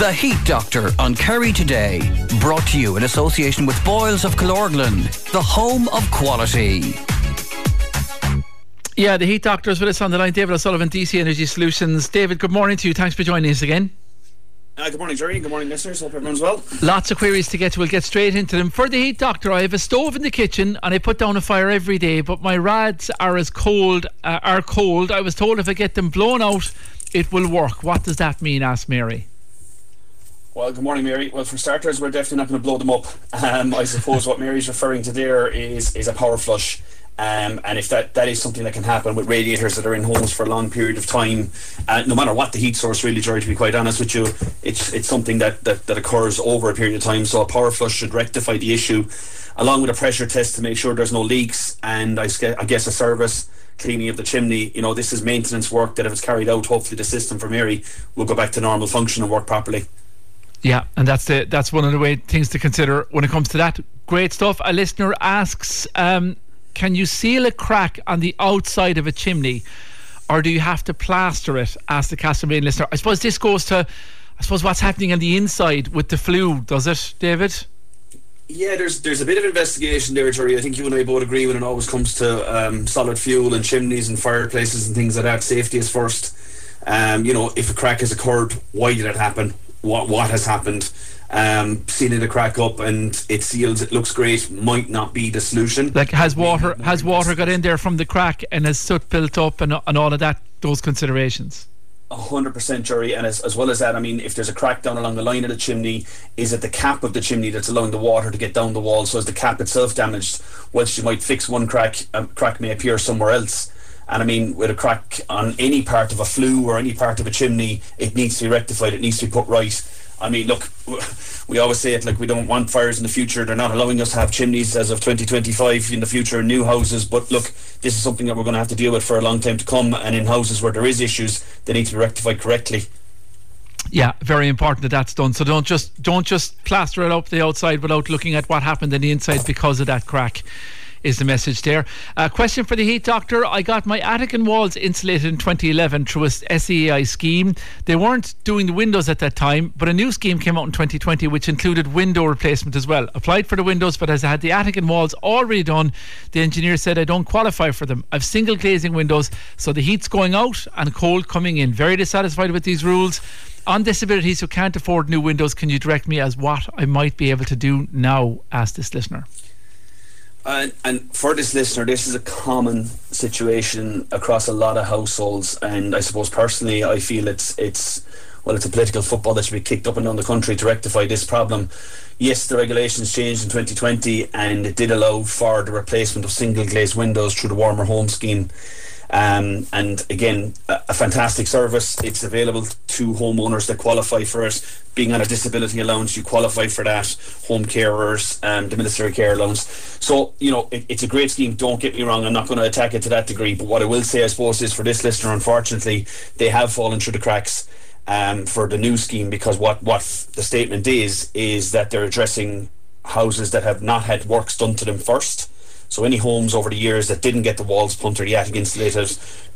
The Heat Doctor on Kerry Today. Brought to you in association with Boyles of Killorglin, the home of quality. Yeah, the Heat Doctor is with us on the line. David O'Sullivan, DC Energy Solutions. David, good morning to you. Thanks for joining us again. Uh, good morning, Jerry. Good morning, listeners. Hope everyone's well. Lots of queries to get to. We'll get straight into them. For the heat doctor, I have a stove in the kitchen and I put down a fire every day, but my rads are as cold. Uh, are cold. I was told if I get them blown out, it will work. What does that mean? asked Mary. Well, good morning, Mary. Well, for starters, we're definitely not going to blow them up. Um, I suppose what Mary's referring to there is is a power flush. Um, and if that, that is something that can happen with radiators that are in homes for a long period of time, uh, no matter what the heat source, really, Jerry, to be quite honest with you, it's it's something that, that, that occurs over a period of time. So a power flush should rectify the issue, along with a pressure test to make sure there's no leaks, and I, I guess a service cleaning of the chimney. You know, this is maintenance work that if it's carried out, hopefully the system for Mary will go back to normal function and work properly. Yeah, and that's the that's one of the way things to consider when it comes to that. Great stuff. A listener asks. Um, can you seal a crack on the outside of a chimney or do you have to plaster it? Asked the Castlemaine listener. I suppose this goes to, I suppose, what's happening on the inside with the flue, does it, David? Yeah, there's there's a bit of investigation there, Jerry. I think you and I both agree when it always comes to um, solid fuel and chimneys and fireplaces and things like that. Safety is first. Um, you know, if a crack has occurred, why did it happen? What what has happened? um, sealing the crack up and it seals. It looks great. Might not be the solution. Like has water has water got in there from the crack and has soot built up and and all of that. Those considerations. hundred percent, Jerry and as, as well as that, I mean, if there's a crack down along the line of the chimney, is it the cap of the chimney that's allowing the water to get down the wall? So is the cap itself damaged? Whilst you might fix one crack, a crack may appear somewhere else. And I mean, with a crack on any part of a flue or any part of a chimney, it needs to be rectified. It needs to be put right. I mean, look, we always say it like we don't want fires in the future. They're not allowing us to have chimneys as of 2025 in the future new houses. But look, this is something that we're going to have to deal with for a long time to come. And in houses where there is issues, they need to be rectified correctly. Yeah, very important that that's done. So don't just don't just plaster it up the outside without looking at what happened in the inside because of that crack is the message there. A uh, question for the heat doctor. I got my attic and walls insulated in 2011 through a SEI scheme. They weren't doing the windows at that time, but a new scheme came out in 2020 which included window replacement as well. Applied for the windows, but as I had the attic and walls already done, the engineer said I don't qualify for them. I've single glazing windows, so the heat's going out and cold coming in. Very dissatisfied with these rules on disabilities who can't afford new windows, can you direct me as what I might be able to do now? asked this listener. And, and for this listener, this is a common situation across a lot of households. And I suppose personally, I feel it's it's well, it's a political football that should be kicked up and down the country to rectify this problem. Yes, the regulations changed in 2020, and it did allow for the replacement of single glazed windows through the warmer home scheme. Um, and again, a, a, fantastic service. It's available to homeowners that qualify for it. Being on a disability allowance, you qualify for that. Home carers, um, the domiciliary care allowance. So, you know, it, it's a great scheme. Don't get me wrong. I'm not going to attack it to that degree. But what I will say, I suppose, is for this listener, unfortunately, they have fallen through the cracks. Um, for the new scheme because what, what the statement is is that they're addressing houses that have not had works done to them first so any homes over the years that didn't get the walls pumped or the attic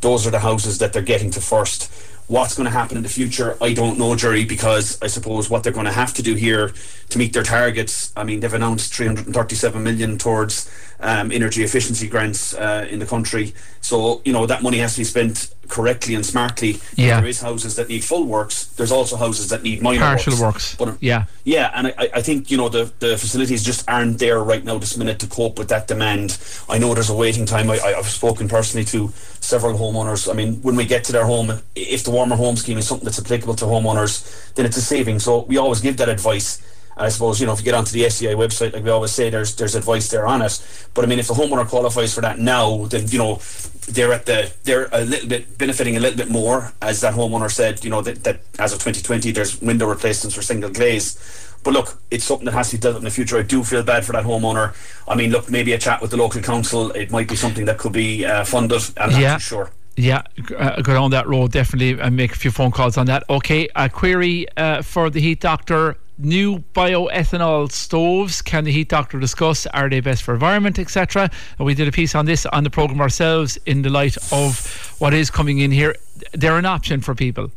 those are the houses that they're getting to first. What's going to happen in the future, I don't know, Jerry, because I suppose what they're going to have to do here to meet their targets. I mean, they've announced 337 million towards um, energy efficiency grants uh, in the country. So you know that money has to be spent correctly and smartly. Yeah. There is houses that need full works. There's also houses that need minor partial works. works. But yeah, yeah, and I, I think you know the the facilities just aren't there right now this minute to cope with that demand. I know there's a waiting time. I, I've spoken personally to several homeowners. I mean, when we get to their home, if the warmer home scheme is something that's applicable to homeowners, then it's a saving. So we always give that advice I suppose you know if you get onto the SEI website, like we always say, there's there's advice there on it. But I mean, if the homeowner qualifies for that now, then you know they're at the they're a little bit benefiting a little bit more, as that homeowner said. You know that, that as of 2020, there's window replacements for single glaze. But look, it's something that has to be dealt with in the future. I do feel bad for that homeowner. I mean, look, maybe a chat with the local council. It might be something that could be uh, funded. I'm not yeah. too sure. Yeah, uh, go down that road definitely and make a few phone calls on that. Okay, a query uh, for the heat doctor new bioethanol stoves. Can the heat doctor discuss? Are they best for environment, etc.? We did a piece on this on the program ourselves in the light of what is coming in here. They're an option for people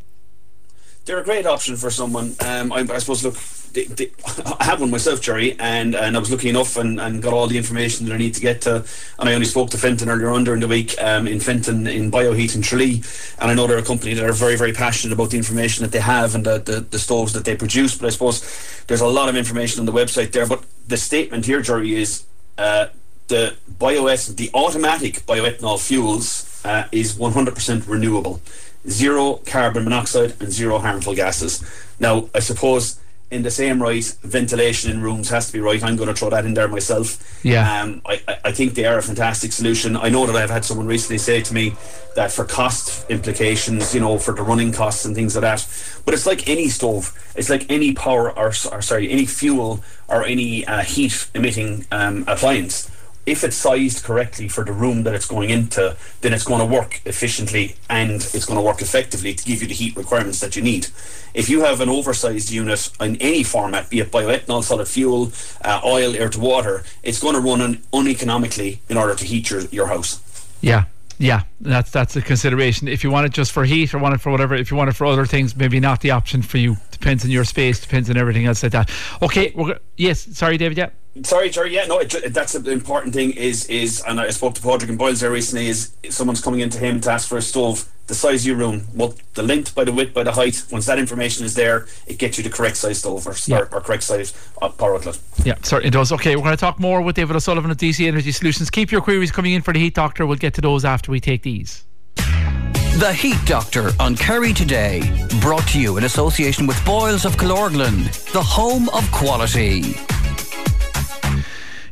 they're a great option for someone. Um, I, I suppose. Look, they, they, I have one myself, Jerry, and, and I was lucky enough and, and got all the information that I need to get to. And I only spoke to Fenton earlier on during the week um, in Fenton in Bioheat in Tralee. And I know they're a company that are very, very passionate about the information that they have and the, the, the stoves that they produce. But I suppose there's a lot of information on the website there. But the statement here, Jerry, is uh, the bioethanol, the automatic bioethanol fuels uh, is 100% renewable zero carbon monoxide and zero harmful gases. Now, I suppose in the same right, ventilation in rooms has to be right. I'm going to throw that in there myself. Yeah. Um, I, I think they are a fantastic solution. I know that I've had someone recently say to me that for cost implications, you know, for the running costs and things like that. But it's like any stove. It's like any power or, or sorry, any fuel or any uh, heat emitting um, appliance if it's sized correctly for the room that it's going into, then it's going to work efficiently and it's going to work effectively to give you the heat requirements that you need. If you have an oversized unit in any format, be it bioethanol, solid fuel, uh, oil, air to water, it's going to run un- uneconomically in order to heat your, your house. Yeah, yeah, that's that's a consideration. If you want it just for heat or want it for whatever, if you want it for other things, maybe not the option for you. Depends on your space, depends on everything else like that. Okay, yes. Sorry, David. Yeah. Sorry, Jerry. Yeah, no, it, that's the important thing. Is is and I spoke to Padraig and Boyles there recently. Is someone's coming into him to ask for a stove the size of your room, well, the length by the width by the height. Once that information is there, it gets you the correct size stove or, yeah. or, or correct size uh, power outlet. Yeah, certainly it does. Okay, we're going to talk more with David O'Sullivan at DC Energy Solutions. Keep your queries coming in for the Heat Doctor. We'll get to those after we take these. The Heat Doctor on Kerry Today. Brought to you in association with Boyles of Killorglin, the home of quality.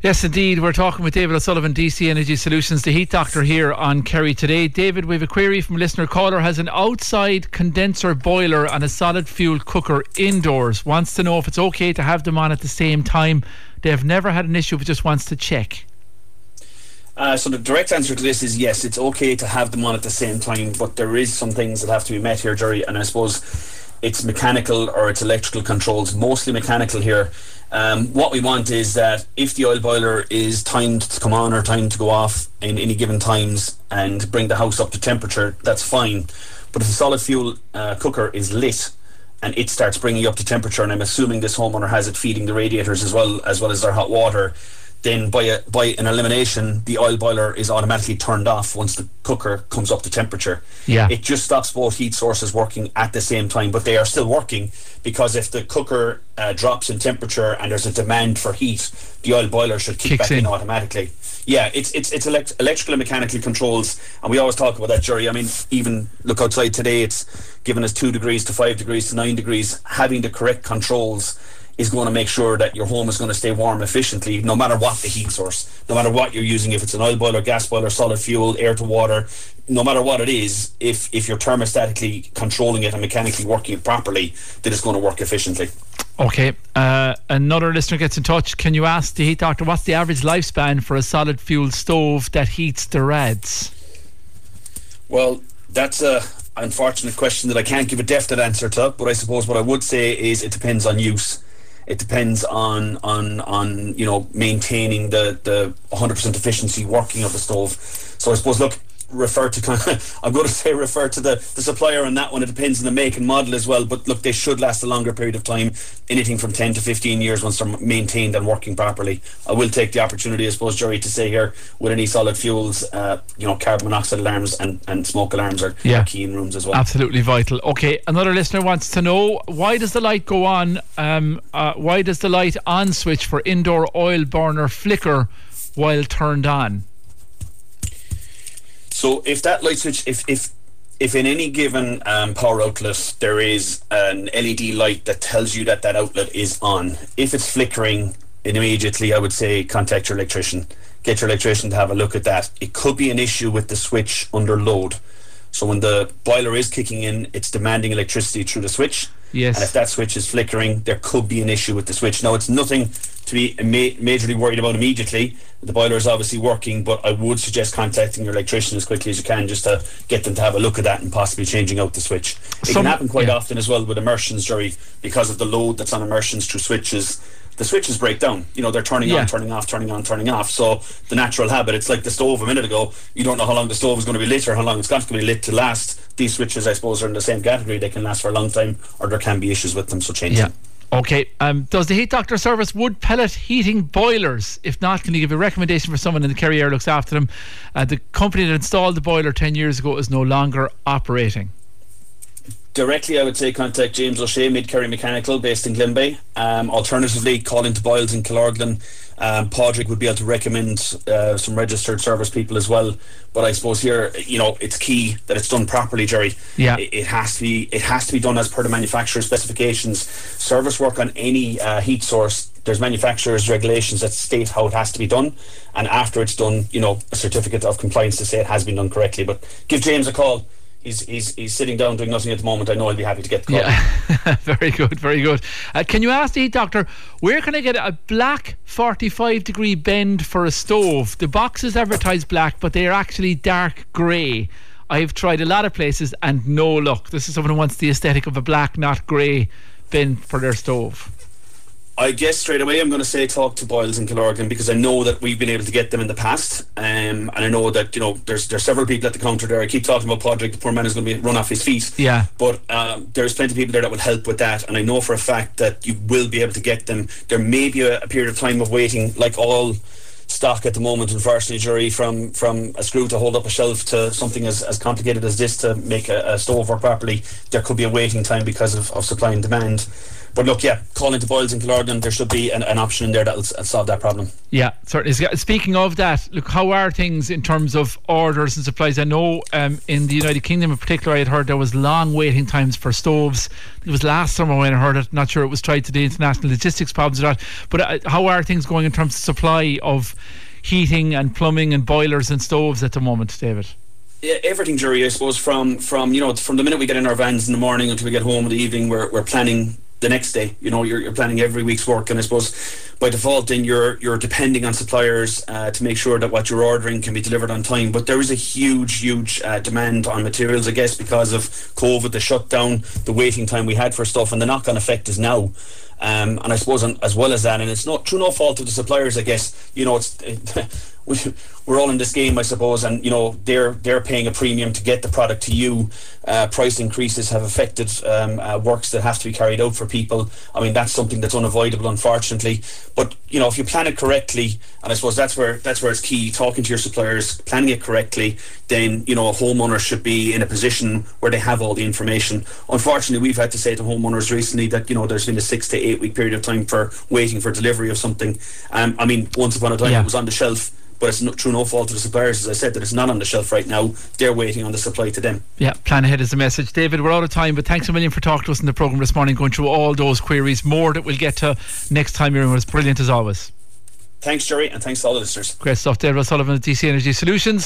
Yes, indeed. We're talking with David O'Sullivan, DC Energy Solutions, the heat doctor here on Kerry today. David, we have a query from a listener caller has an outside condenser boiler and a solid fuel cooker indoors. Wants to know if it's okay to have them on at the same time. They've never had an issue, but just wants to check. Uh, so the direct answer to this is yes, it's okay to have them on at the same time, but there is some things that have to be met here, Jerry, and I suppose it's mechanical or it's electrical controls, mostly mechanical here. Um, what we want is that if the oil boiler is timed to come on or timed to go off in any given times and bring the house up to temperature, that's fine. But if the solid fuel uh, cooker is lit and it starts bringing up to temperature, and I'm assuming this homeowner has it feeding the radiators as well as well as their hot water, then by a, by an elimination, the oil boiler is automatically turned off once the cooker comes up to temperature. Yeah. It just stops both heat sources working at the same time, but they are still working because if the cooker uh, drops in temperature and there's a demand for heat, the oil boiler should kick Kicks back in. in. automatically. Yeah, it's it's it's elect- electrical and mechanical controls, and we always talk about that, Jerry. I mean, even look outside today; it's given us two degrees to five degrees to nine degrees. Having the correct controls is going to make sure that your home is going to stay warm efficiently no matter what the heat source, no matter what you're using, if it's an oil boiler, gas boiler, solid fuel, air to water, no matter what it is, if, if you're thermostatically controlling it and mechanically working it properly, then it's going to work efficiently. Okay. Uh, another listener gets in touch. Can you ask the heat doctor what's the average lifespan for a solid fuel stove that heats the rads? Well, that's a unfortunate question that I can't give a definite answer to, but I suppose what I would say is it depends on use it depends on on on you know maintaining the the 100% efficiency working of the stove. So I suppose look, refer to kind of, I'm going to say refer to the, the supplier on that one. It depends on the make and model as well. But look, they should last a longer period of time, anything from 10 to 15 years once they're maintained and working properly. I will take the opportunity, I suppose, Jerry, to say here with any solid fuels, uh, you know, carbon monoxide alarms and, and smoke alarms are, yeah. key in rooms as well. Absolutely vital. Okay, another listener wants to know why does the light go on? Um, uh, why does the light on switch for indoor oil burner flicker while turned on? So if that light switch, if if if in any given um, power outlet there is an LED light that tells you that that outlet is on, if it's flickering immediately, I would say contact your electrician. Get your electrician to have a look at that. It could be an issue with the switch under load. So when the boiler is kicking in, it's demanding electricity through the switch. Yes. And if that switch is flickering, there could be an issue with the switch. Now, it's nothing to be ma- majorly worried about immediately. The boiler is obviously working, but I would suggest contacting your electrician as quickly as you can just to get them to have a look at that and possibly changing out the switch. It Some- can happen quite yeah. often as well with immersions, Jerry, because of the load that's on immersions through switches. The switches break down. You know, they're turning Yeah. on, turning off, turning on, turning off. So the natural habit, it's like the stove a minute ago. You don't know how long the stove is going to be lit or how long it's going to be lit to last. These switches, I suppose, are in the same category. They can last for a long time, or there can be issues with them. So change Yeah. them. Okay. Um, does the Heat Doctor service wood pellet heating boilers? If not, can you give a recommendation for someone in the Kerry Air looks after them? Uh, the company that installed the boiler 10 years ago is no longer operating. Directly, I would say contact James O'Shea, Mid Kerry Mechanical, based in Glenbeigh. Um, alternatively, call into Boyles in Killorglin. Um, Padraig would be able to recommend uh, some registered service people as well. But I suppose here, you know, it's key that it's done properly, Jerry. Yeah. It, it has to be. It has to be done as per the manufacturer's specifications. Service work on any uh, heat source. There's manufacturers' regulations that state how it has to be done, and after it's done, you know, a certificate of compliance to say it has been done correctly. But give James a call. He's, he's, he's sitting down doing nothing at the moment. I know he'll be happy to get the call. Yeah, very good, very good. Uh, can you ask the heat doctor where can I get a black 45 degree bend for a stove? The boxes advertise black, but they are actually dark grey. I've tried a lot of places and no luck. This is someone who wants the aesthetic of a black, not grey bend for their stove. I guess straight away I'm going to say talk to Boyles and Killorglin because I know that we've been able to get them in the past, um, and I know that you know there's there's several people at the counter there. I keep talking about Padraig, the poor man is going to be run off his feet. Yeah. But um, there's plenty of people there that will help with that, and I know for a fact that you will be able to get them. There may be a, a period of time of waiting, like all stock at the moment, unfortunately, Jerry from from a screw to hold up a shelf to something as, as complicated as this to make a, a stove work properly. There could be a waiting time because of, of supply and demand. But look, yeah, calling into Boyles and Killorglin. There should be an, an option in there that'll solve that problem. Yeah, certainly. Speaking of that, look, how are things in terms of orders and supplies? I know um, in the United Kingdom in particular, I had heard there was long waiting times for stoves. It was last summer when I heard it. Not sure it was tried to the international logistics problems or not. But uh, how are things going in terms of supply of heating and plumbing and boilers and stoves at the moment, David? Yeah, everything, Jerry. I suppose from from you know from the minute we get in our vans in the morning until we get home in the evening, we're we're planning the next day. You know, you're, you're planning every week's work, and I suppose by default, then you're you're depending on suppliers uh, to make sure that what you're ordering can be delivered on time. But there is a huge, huge uh, demand on materials, I guess, because of COVID, the shutdown, the waiting time we had for stuff, and the knock-on effect is now. Um, and I suppose on, as well as that, and it's not through no fault of the suppliers, I guess. You know, it's it, we're all in this game, I suppose, and you know they're they're paying a premium to get the product to you. Uh, price increases have affected um, uh, works that have to be carried out for people. I mean, that's something that's unavoidable, unfortunately. But you know, if you plan it correctly, and I suppose that's where that's where it's key. Talking to your suppliers, planning it correctly, then you know a homeowner should be in a position where they have all the information. Unfortunately, we've had to say to homeowners recently that you know there's been a six to eight week period of time for waiting for delivery of something. Um, I mean, once upon a time Yeah. it was on the shelf. But it's no, through no fault of the suppliers, as I said, that it's not on the shelf right now. They're waiting on the supply to them. Yeah, plan ahead is the message. David, we're out of time, but thanks a million for talking to us in the programme this morning, going through all those queries. More that we'll get to next time you're with us. Brilliant as always. Thanks, Jerry, and thanks to all the listeners. Great stuff. David Sullivan at DC Energy Solutions.